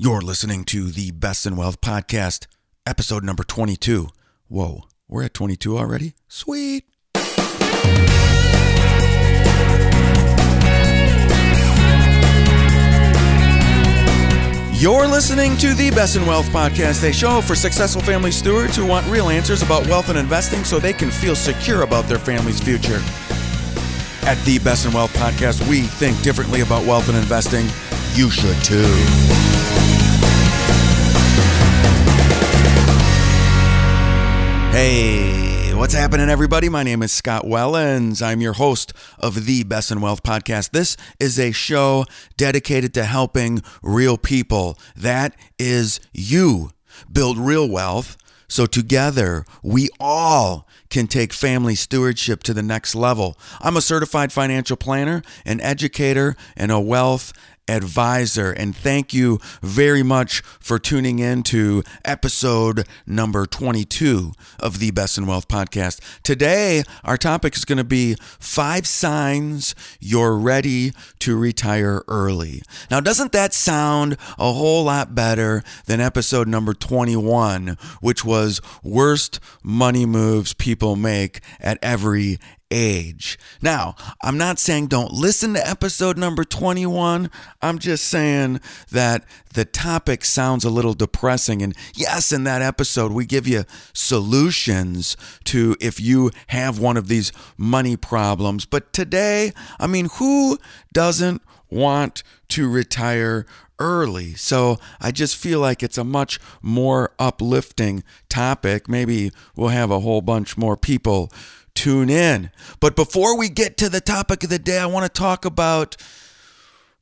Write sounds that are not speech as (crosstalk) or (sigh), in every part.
You're listening to the Best in Wealth podcast, episode number 22. Whoa, we're at 22 already? Sweet. You're listening to the Best in Wealth podcast, a show for successful family stewards who want real answers about wealth and investing so they can feel secure about their family's future. At the Best in Wealth podcast, we think differently about wealth and investing. You should too. Hey, what's happening, everybody? My name is Scott Wellens. I'm your host of the Best in Wealth podcast. This is a show dedicated to helping real people. That is you build real wealth. So together, we all can take family stewardship to the next level. I'm a certified financial planner, an educator, and a wealth advisor. And thank you very much for tuning in to episode number 22 of the Best in Wealth podcast. Today, our topic is going to be five signs you're ready to retire early. Now, doesn't that sound a whole lot better than episode number 21, which was worst money moves people make at every age. Now, I'm not saying don't listen to episode number 21. I'm just saying that the topic sounds a little depressing. And yes, in that episode, we give you solutions to if you have one of these money problems. But today, I mean, who doesn't want to retire early. So I just feel like it's a much more uplifting topic. Maybe we'll have a whole bunch more people tune in. But before we get to the topic of the day, I want to talk about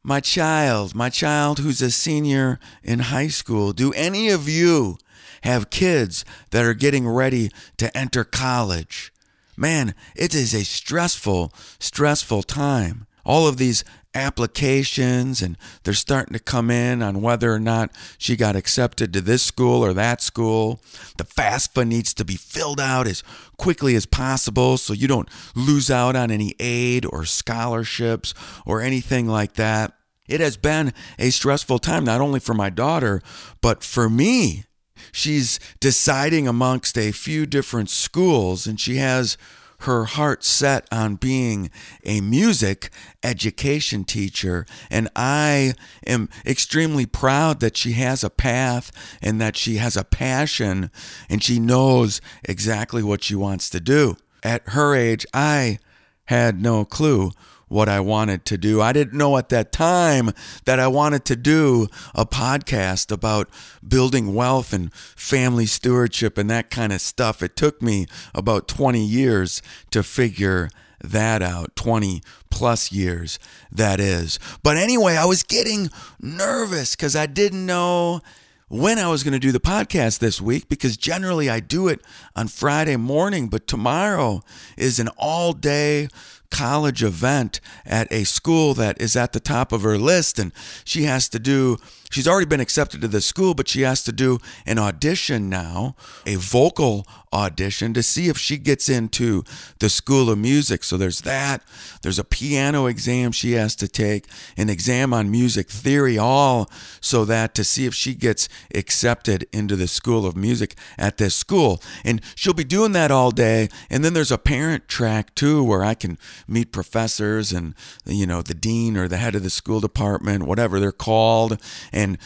my child, my child who's a senior in high school. Do any of you have kids that are getting ready to enter college? Man, it is a stressful, stressful time. All of these applications and they're starting to come in on whether or not she got accepted to this school or that school. The FAFSA needs to be filled out as quickly as possible so you don't lose out on any aid or scholarships or anything like that. It has been a stressful time, not only for my daughter, but for me. She's deciding amongst a few different schools and she has her heart set on being a music education teacher. And I am extremely proud that she has a path and that she has a passion and she knows exactly what she wants to do. At her age, I had no clue what I wanted to do. I didn't know at that time that I wanted to do a podcast about building wealth and family stewardship and that kind of stuff. It took me about 20 years to figure that out 20 plus years that is but anyway i was getting nervous because i didn't know when I was going to do the podcast this week because generally I do it on Friday morning, but tomorrow is an all day college event at a school that is at the top of her list and she has to do she's already been accepted to the school but she has to do an audition now a vocal audition to see if she gets into the school of music. So there's that. There's a piano exam she has to take an exam on music theory all so that to see if she gets accepted into the school of music at this school. And she'll be doing that all day. And then there's a parent track too where I can meet professors and you know the dean or the head of the school department, whatever they're called, and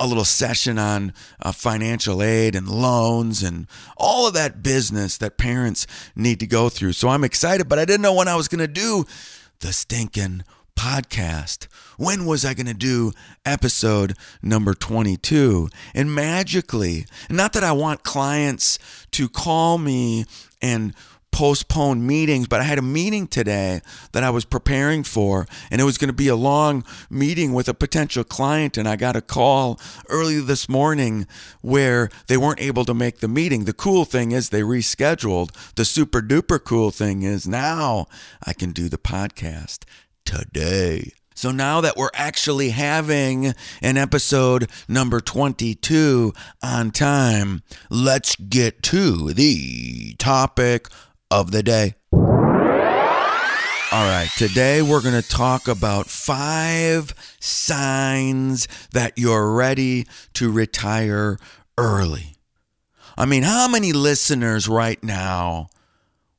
a, little session on uh, financial aid and loans and all of that business that parents need to go through. So I'm excited, but I didn't know when I was going to do the stinking podcast. When was I going to do episode number 22? And magically, not that I want clients to call me and postpone meetings, but I had a meeting today that I was preparing for, and it was going to be a long meeting with a potential client. And I got a call early this morning where they weren't able to make the meeting. The cool thing is they rescheduled. The super duper cool thing is now I can do the podcast today. So now that we're actually having an episode number 22 on time, let's get to the topic of the day. All right, today we're going to talk about five signs that you're ready to retire early. I mean, how many listeners right now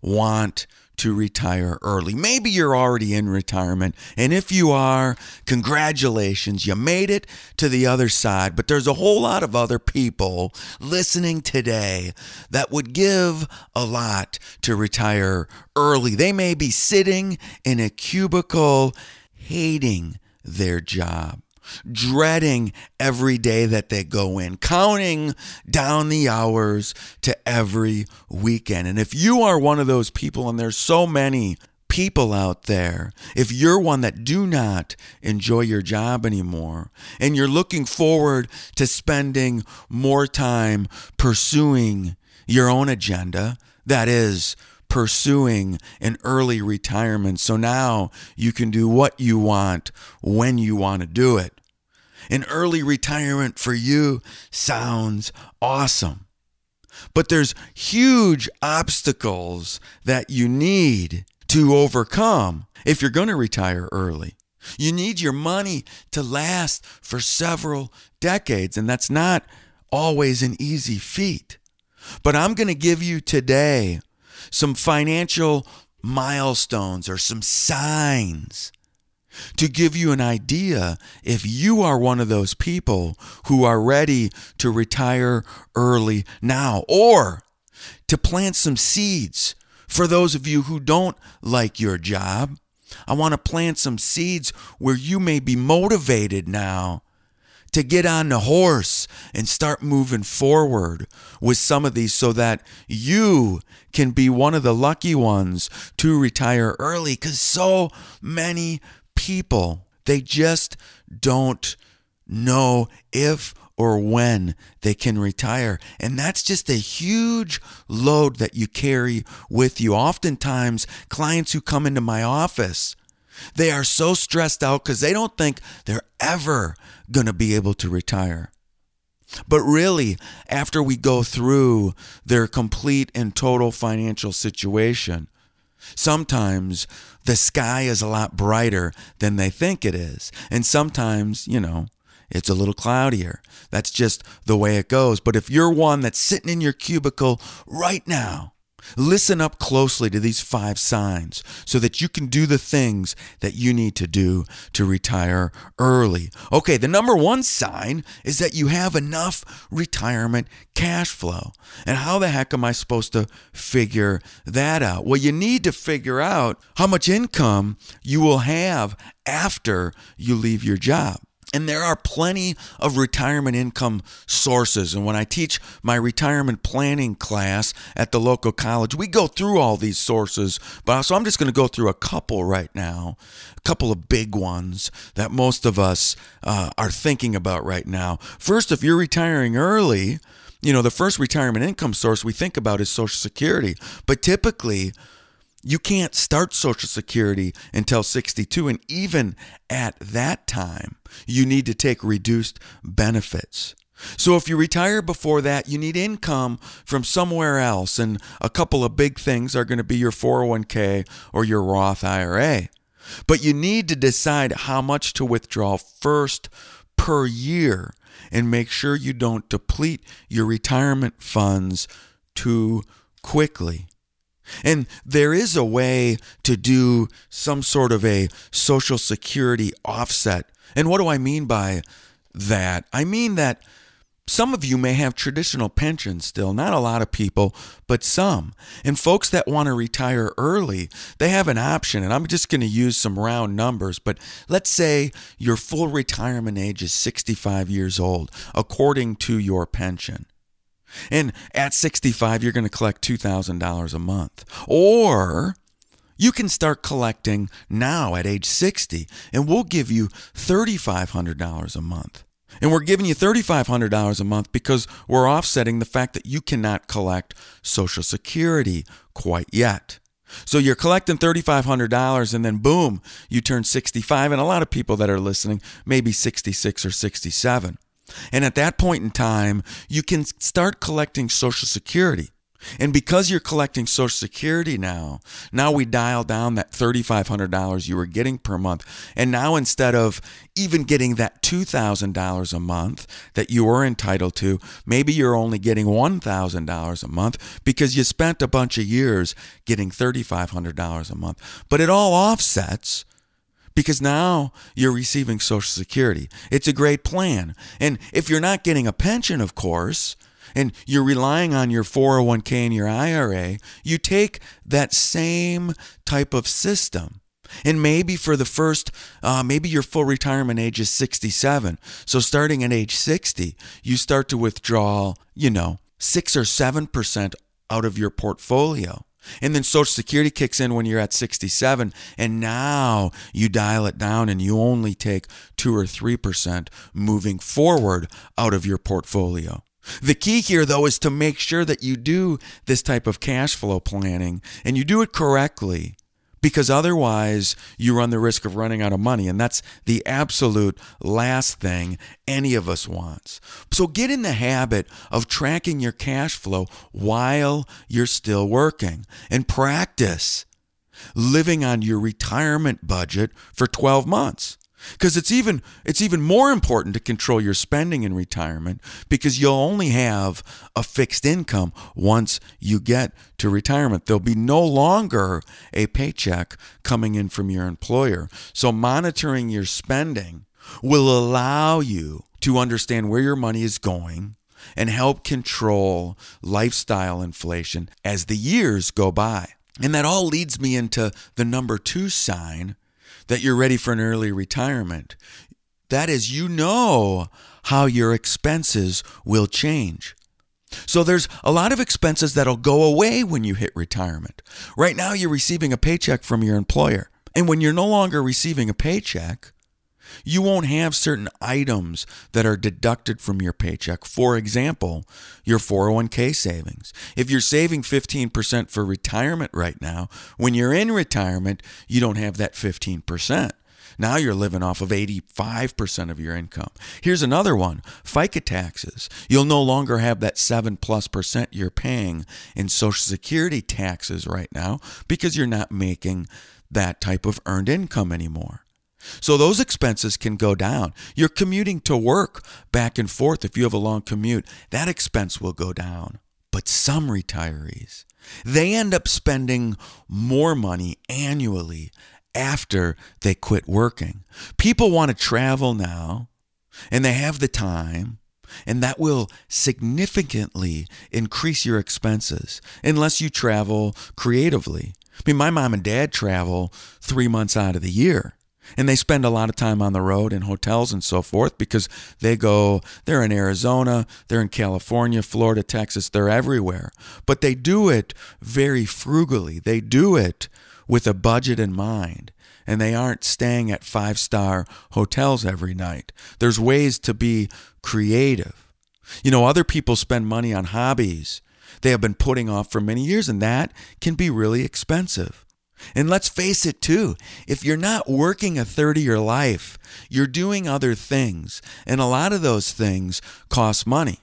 want to retire early. Maybe you're already in retirement. And if you are, congratulations, you made it to the other side. But there's a whole lot of other people listening today that would give a lot to retire early. They may be sitting in a cubicle hating their job dreading every day that they go in, counting down the hours to every weekend. And if you are one of those people, and there's so many people out there, if you're one that do not enjoy your job anymore and you're looking forward to spending more time pursuing your own agenda, that is, pursuing an early retirement. So now you can do what you want when you want to do it. An early retirement for you sounds awesome. But there's huge obstacles that you need to overcome if you're going to retire early. You need your money to last for several decades, and that's not always an easy feat. But I'm going to give you today some financial milestones or some signs to give you an idea if you are one of those people who are ready to retire early now or to plant some seeds for those of you who don't like your job. I want to plant some seeds where you may be motivated now to get on the horse and start moving forward with some of these so that you can be one of the lucky ones to retire early because so many people, they just don't know if or when they can retire. And that's just a huge load that you carry with you. Oftentimes, clients who come into my office, they are so stressed out because they don't think they're ever going to be able to retire. But really, after we go through their complete and total financial situation, sometimes the sky is a lot brighter than they think it is. And sometimes, you know, it's a little cloudier. That's just the way it goes. But if you're one that's sitting in your cubicle right now, Listen up closely to these five signs so that you can do the things that you need to do to retire early. Okay, the number one sign is that you have enough retirement cash flow. And how the heck am I supposed to figure that out? Well, you need to figure out how much income you will have after you leave your job. And there are plenty of retirement income sources. And when I teach my retirement planning class at the local college, we go through all these sources. But so I'm just going to go through a couple right now, a couple of big ones that most of us uh, are thinking about right now. First, if you're retiring early, you know, the first retirement income source we think about is Social Security. But typically, you can't start Social Security until 62. And even at that time, you need to take reduced benefits. So if you retire before that, you need income from somewhere else. And a couple of big things are going to be your 401k or your Roth IRA. But you need to decide how much to withdraw first per year and make sure you don't deplete your retirement funds too quickly. And there is a way to do some sort of a social security offset. And what do I mean by that? I mean that some of you may have traditional pensions still, not a lot of people, but some. And folks that want to retire early, they have an option. And I'm just going to use some round numbers, but let's say your full retirement age is 65 years old, according to your pension. And at 65, you're going to collect $2,000 a month. Or you can start collecting now at age 60, and we'll give you $3,500 a month. And we're giving you $3,500 a month because we're offsetting the fact that you cannot collect Social Security quite yet. So you're collecting $3,500 and then boom, you turn 65. And a lot of people that are listening, maybe 66 or 67. And at that point in time, you can start collecting Social Security. And because you're collecting Social Security now, now we dial down that $3,500 you were getting per month. And now instead of even getting that $2,000 a month that you were entitled to, maybe you're only getting $1,000 a month because you spent a bunch of years getting $3,500 a month. But it all offsets because now you're receiving Social Security. It's a great plan. And if you're not getting a pension, of course, and you're relying on your 401k and your IRA, you take that same type of system. And maybe for the first, uh, maybe your full retirement age is 67. So starting at age 60, you start to withdraw, you know, six or 7% out of your portfolio. And then Social Security kicks in when you're at 67, and now you dial it down and you only take 2 or 3% moving forward out of your portfolio. The key here, though, is to make sure that you do this type of cash flow planning and you do it correctly because otherwise you run the risk of running out of money. And that's the absolute last thing any of us wants. So get in the habit of tracking your cash flow while you're still working and practice living on your retirement budget for 12 months because it's even it's even more important to control your spending in retirement because you'll only have a fixed income once you get to retirement. There'll be no longer a paycheck coming in from your employer. So monitoring your spending will allow you to understand where your money is going and help control lifestyle inflation as the years go by. And that all leads me into the number 2 sign that you're ready for an early retirement. That is, you know how your expenses will change. So there's a lot of expenses that'll go away when you hit retirement. Right now, you're receiving a paycheck from your employer. And when you're no longer receiving a paycheck, you won't have certain items that are deducted from your paycheck. For example, your 401k savings. If you're saving 15% for retirement right now, when you're in retirement, you don't have that 15%. Now you're living off of 85% of your income. Here's another one FICA taxes. You'll no longer have that 7 plus percent you're paying in Social Security taxes right now because you're not making that type of earned income anymore. So those expenses can go down. You're commuting to work back and forth. If you have a long commute, that expense will go down. But some retirees, they end up spending more money annually after they quit working. People want to travel now and they have the time. And that will significantly increase your expenses unless you travel creatively. I mean, my mom and dad travel three months out of the year. And they spend a lot of time on the road in hotels and so forth because they go, they're in Arizona, they're in California, Florida, Texas, they're everywhere. But they do it very frugally. They do it with a budget in mind. And they aren't staying at five star hotels every night. There's ways to be creative. You know, other people spend money on hobbies they have been putting off for many years, and that can be really expensive. And let's face it, too, if you're not working a third of your life, you're doing other things. And a lot of those things cost money.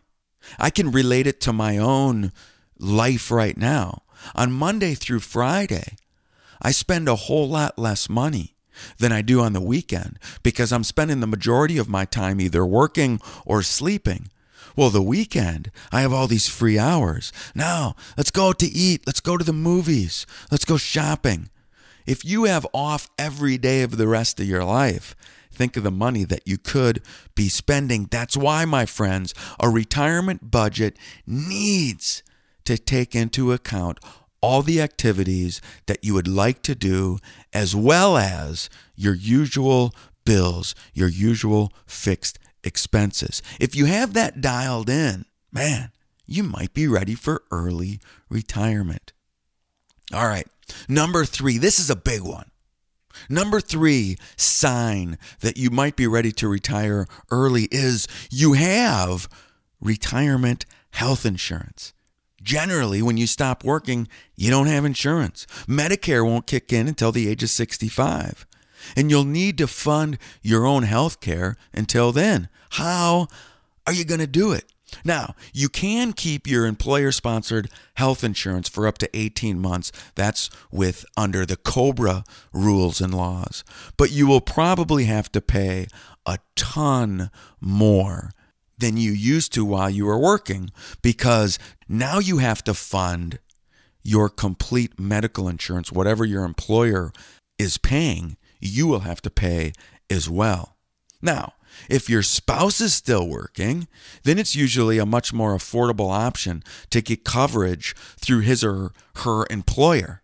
I can relate it to my own life right now. On Monday through Friday, I spend a whole lot less money than I do on the weekend because I'm spending the majority of my time either working or sleeping. Well, the weekend, I have all these free hours. Now, let's go to eat. Let's go to the movies. Let's go shopping. If you have off every day of the rest of your life, think of the money that you could be spending. That's why, my friends, a retirement budget needs to take into account all the activities that you would like to do, as well as your usual bills, your usual fixed expenses. If you have that dialed in, man, you might be ready for early retirement. All right, number three, this is a big one. Number three sign that you might be ready to retire early is you have retirement health insurance. Generally, when you stop working, you don't have insurance. Medicare won't kick in until the age of 65 and you'll need to fund your own health care until then. How are you going to do it? Now, you can keep your employer sponsored health insurance for up to 18 months. That's with under the COBRA rules and laws. But you will probably have to pay a ton more than you used to while you were working because now you have to fund your complete medical insurance, whatever your employer is paying, you will have to pay as well. Now, if your spouse is still working, then it's usually a much more affordable option to get coverage through his or her employer.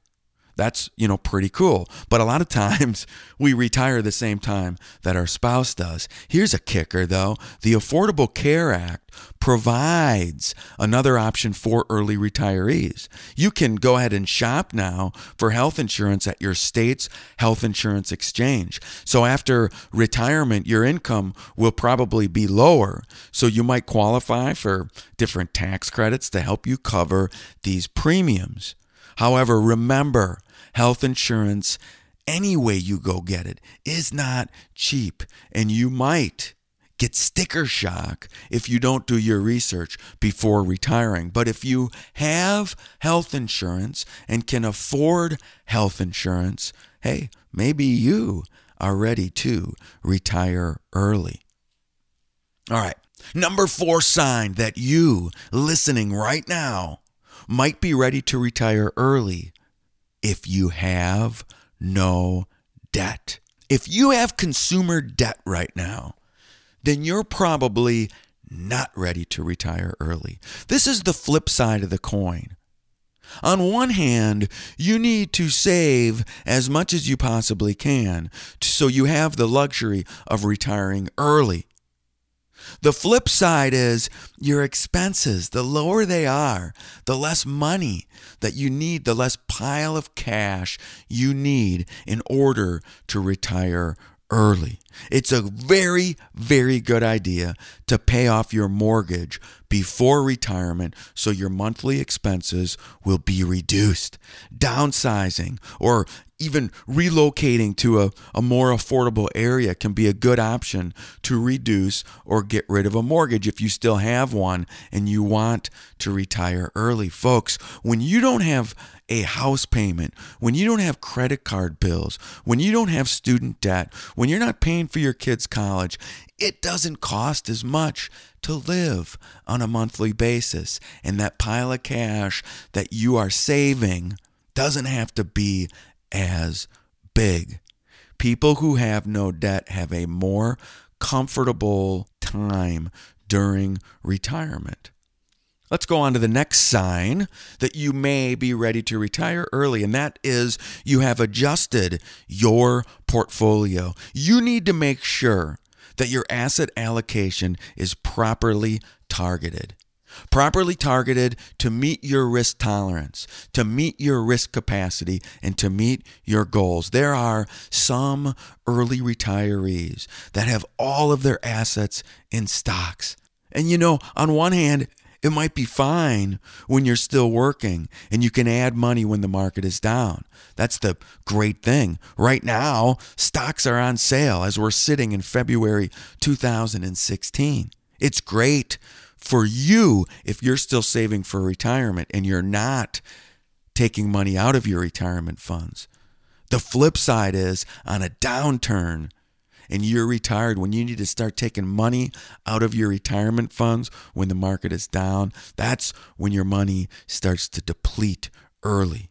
That's, you know, pretty cool. But a lot of (laughs) times we retire the same time that our spouse does. Here's a kicker though. The Affordable Care Act provides another option for early retirees. You can go ahead and shop now for health insurance at your state's health insurance exchange. So after retirement, your income will probably be lower. So you might qualify for different tax credits to help you cover these premiums. However, remember, health insurance, any way you go get it, is not cheap. And you might get sticker shock if you don't do your research before retiring. But if you have health insurance and can afford health insurance, hey, maybe you are ready to retire early. All right. Number four sign that you listening right now might be ready to retire early if you have no debt. If you have consumer debt right now, then you're probably not ready to retire early. This is the flip side of the coin. On one hand, you need to save as much as you possibly can so you have the luxury of retiring early. The flip side is your expenses. The lower they are, the less money that you need, the less pile of cash you need in order to retire early. It's a very, very good idea to pay off your mortgage before retirement so your monthly expenses will be reduced. Downsizing or even relocating to a, a more affordable area can be a good option to reduce or get rid of a mortgage if you still have one and you want to retire early. Folks, when you don't have a house payment, when you don't have credit card bills, when you don't have student debt, when you're not paying for your kids' college, it doesn't cost as much to live on a monthly basis. And that pile of cash that you are saving doesn't have to be as big. People who have no debt have a more comfortable time during retirement. Let's go on to the next sign that you may be ready to retire early, and that is you have adjusted your portfolio. You need to make sure that your asset allocation is properly targeted properly targeted to meet your risk tolerance, to meet your risk capacity, and to meet your goals. There are some early retirees that have all of their assets in stocks. And you know, on one hand, it might be fine when you're still working and you can add money when the market is down. That's the great thing. Right now, stocks are on sale as we're sitting in February 2016. It's great for you if you're still saving for retirement and you're not taking money out of your retirement funds. The flip side is on a downturn and you're retired, when you need to start taking money out of your retirement funds when the market is down, that's when your money starts to deplete early.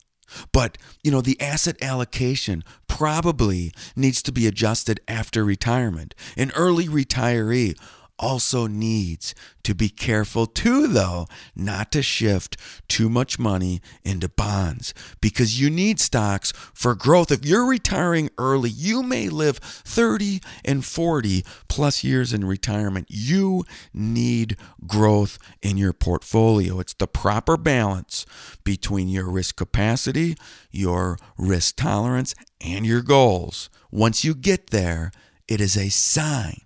But, you know, the asset allocation probably needs to be adjusted after retirement. An early retiree also needs to be careful too, though, not to shift too much money into bonds because you need stocks for growth. If you're retiring early, you may live 30 and 40 plus years in retirement. You need growth in your portfolio. It's the proper balance between your risk capacity, your risk tolerance, and your goals. Once you get there, it is a sign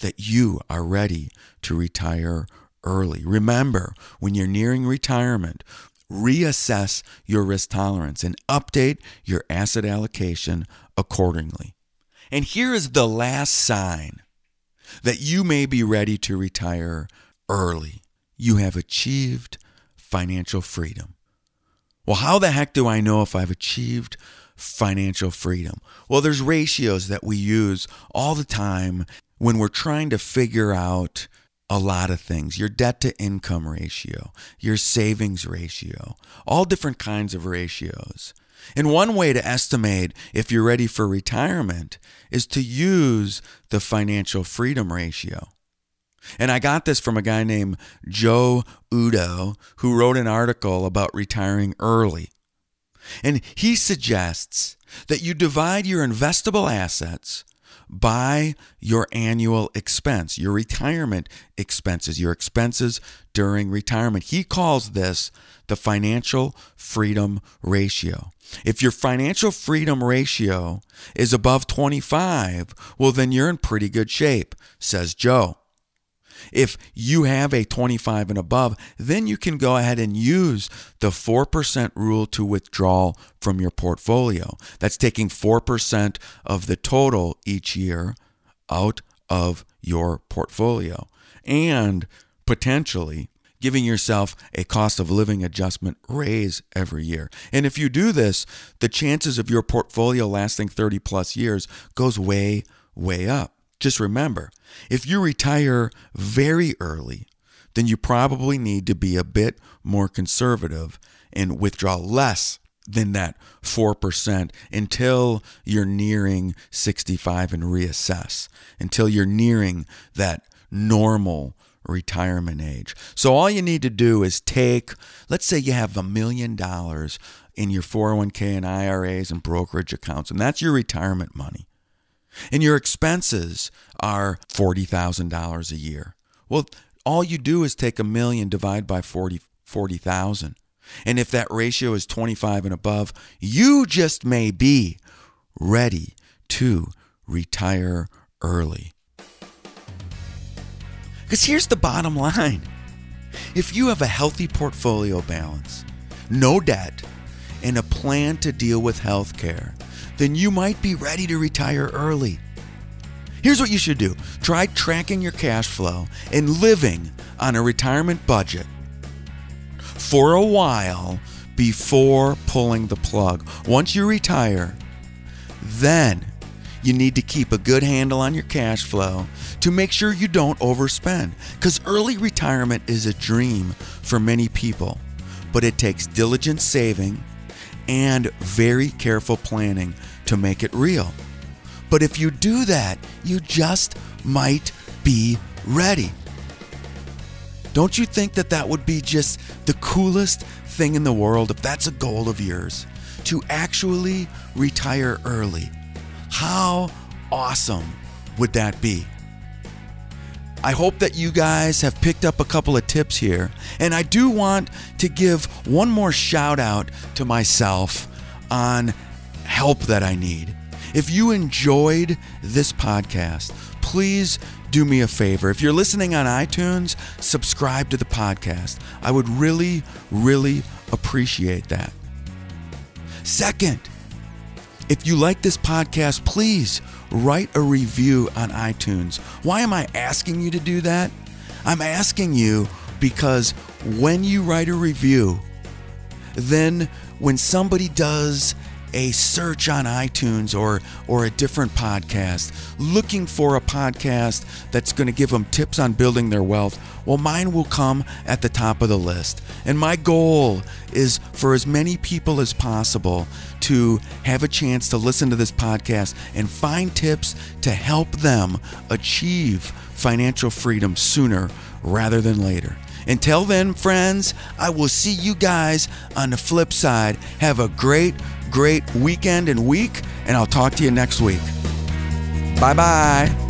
that you are ready to retire early. Remember, when you're nearing retirement, reassess your risk tolerance and update your asset allocation accordingly. And here is the last sign that you may be ready to retire early. you have achieved financial freedom. Well, how the heck do I know if I've achieved financial freedom? Well, there's ratios that we use all the time when we're trying to figure out a lot of things your debt to income ratio, your savings ratio, all different kinds of ratios. And one way to estimate if you're ready for retirement is to use the financial freedom ratio. And I got this from a guy named Joe Udo, who wrote an article about retiring early. And he suggests that you divide your investable assets by your annual expense, your retirement expenses, your expenses during retirement. He calls this the financial freedom ratio. If your financial freedom ratio is above 25, well, then you're in pretty good shape, says Joe. If you have a 25 and above, then you can go ahead and use the 4% rule to withdraw from your portfolio. That's taking 4% of the total each year out of your portfolio and potentially giving yourself a cost of living adjustment raise every year. And if you do this, the chances of your portfolio lasting 30 plus years goes way way up. Just remember, if you retire very early, then you probably need to be a bit more conservative and withdraw less than that 4% until you're nearing 65 and reassess, until you're nearing that normal retirement age. So all you need to do is take, let's say you have a million dollars in your 401k and IRAs and brokerage accounts, and that's your retirement money and your expenses are $40,000 a year. Well, all you do is take a million divide by 40 40,000. And if that ratio is 25 and above, you just may be ready to retire early. Because here's the bottom line if you have a healthy portfolio balance, no debt, and a plan to deal with health care, then you might be ready to retire early. Here's what you should do try tracking your cash flow and living on a retirement budget for a while before pulling the plug. Once you retire, then you need to keep a good handle on your cash flow to make sure you don't overspend. Because early retirement is a dream for many people, but it takes diligent saving and very careful planning to make it real. But if you do that, you just might be ready. Don't you think that that would be just the coolest thing in the world if that's a goal of yours? To actually retire early. How awesome would that be? I hope that you guys have picked up a couple of tips here. And I do want to give one more shout out to myself on help that I need. If you enjoyed this podcast, please do me a favor. If you're listening on iTunes, subscribe to the podcast. I would really, really appreciate that. Second, if you like this podcast, please write a review on iTunes. Why am I asking you to do that? I'm asking you because when you write a review, then when somebody does a search on iTunes or or a different podcast, looking for a podcast that's going to give them tips on building their wealth, well mine will come at the top of the list. And my goal is for as many people as possible to have a chance to listen to this podcast and find tips to help them achieve financial freedom sooner rather than later. Until then, friends, I will see you guys on the flip side. Have a great great weekend and week, and I'll talk to you next week. Bye bye.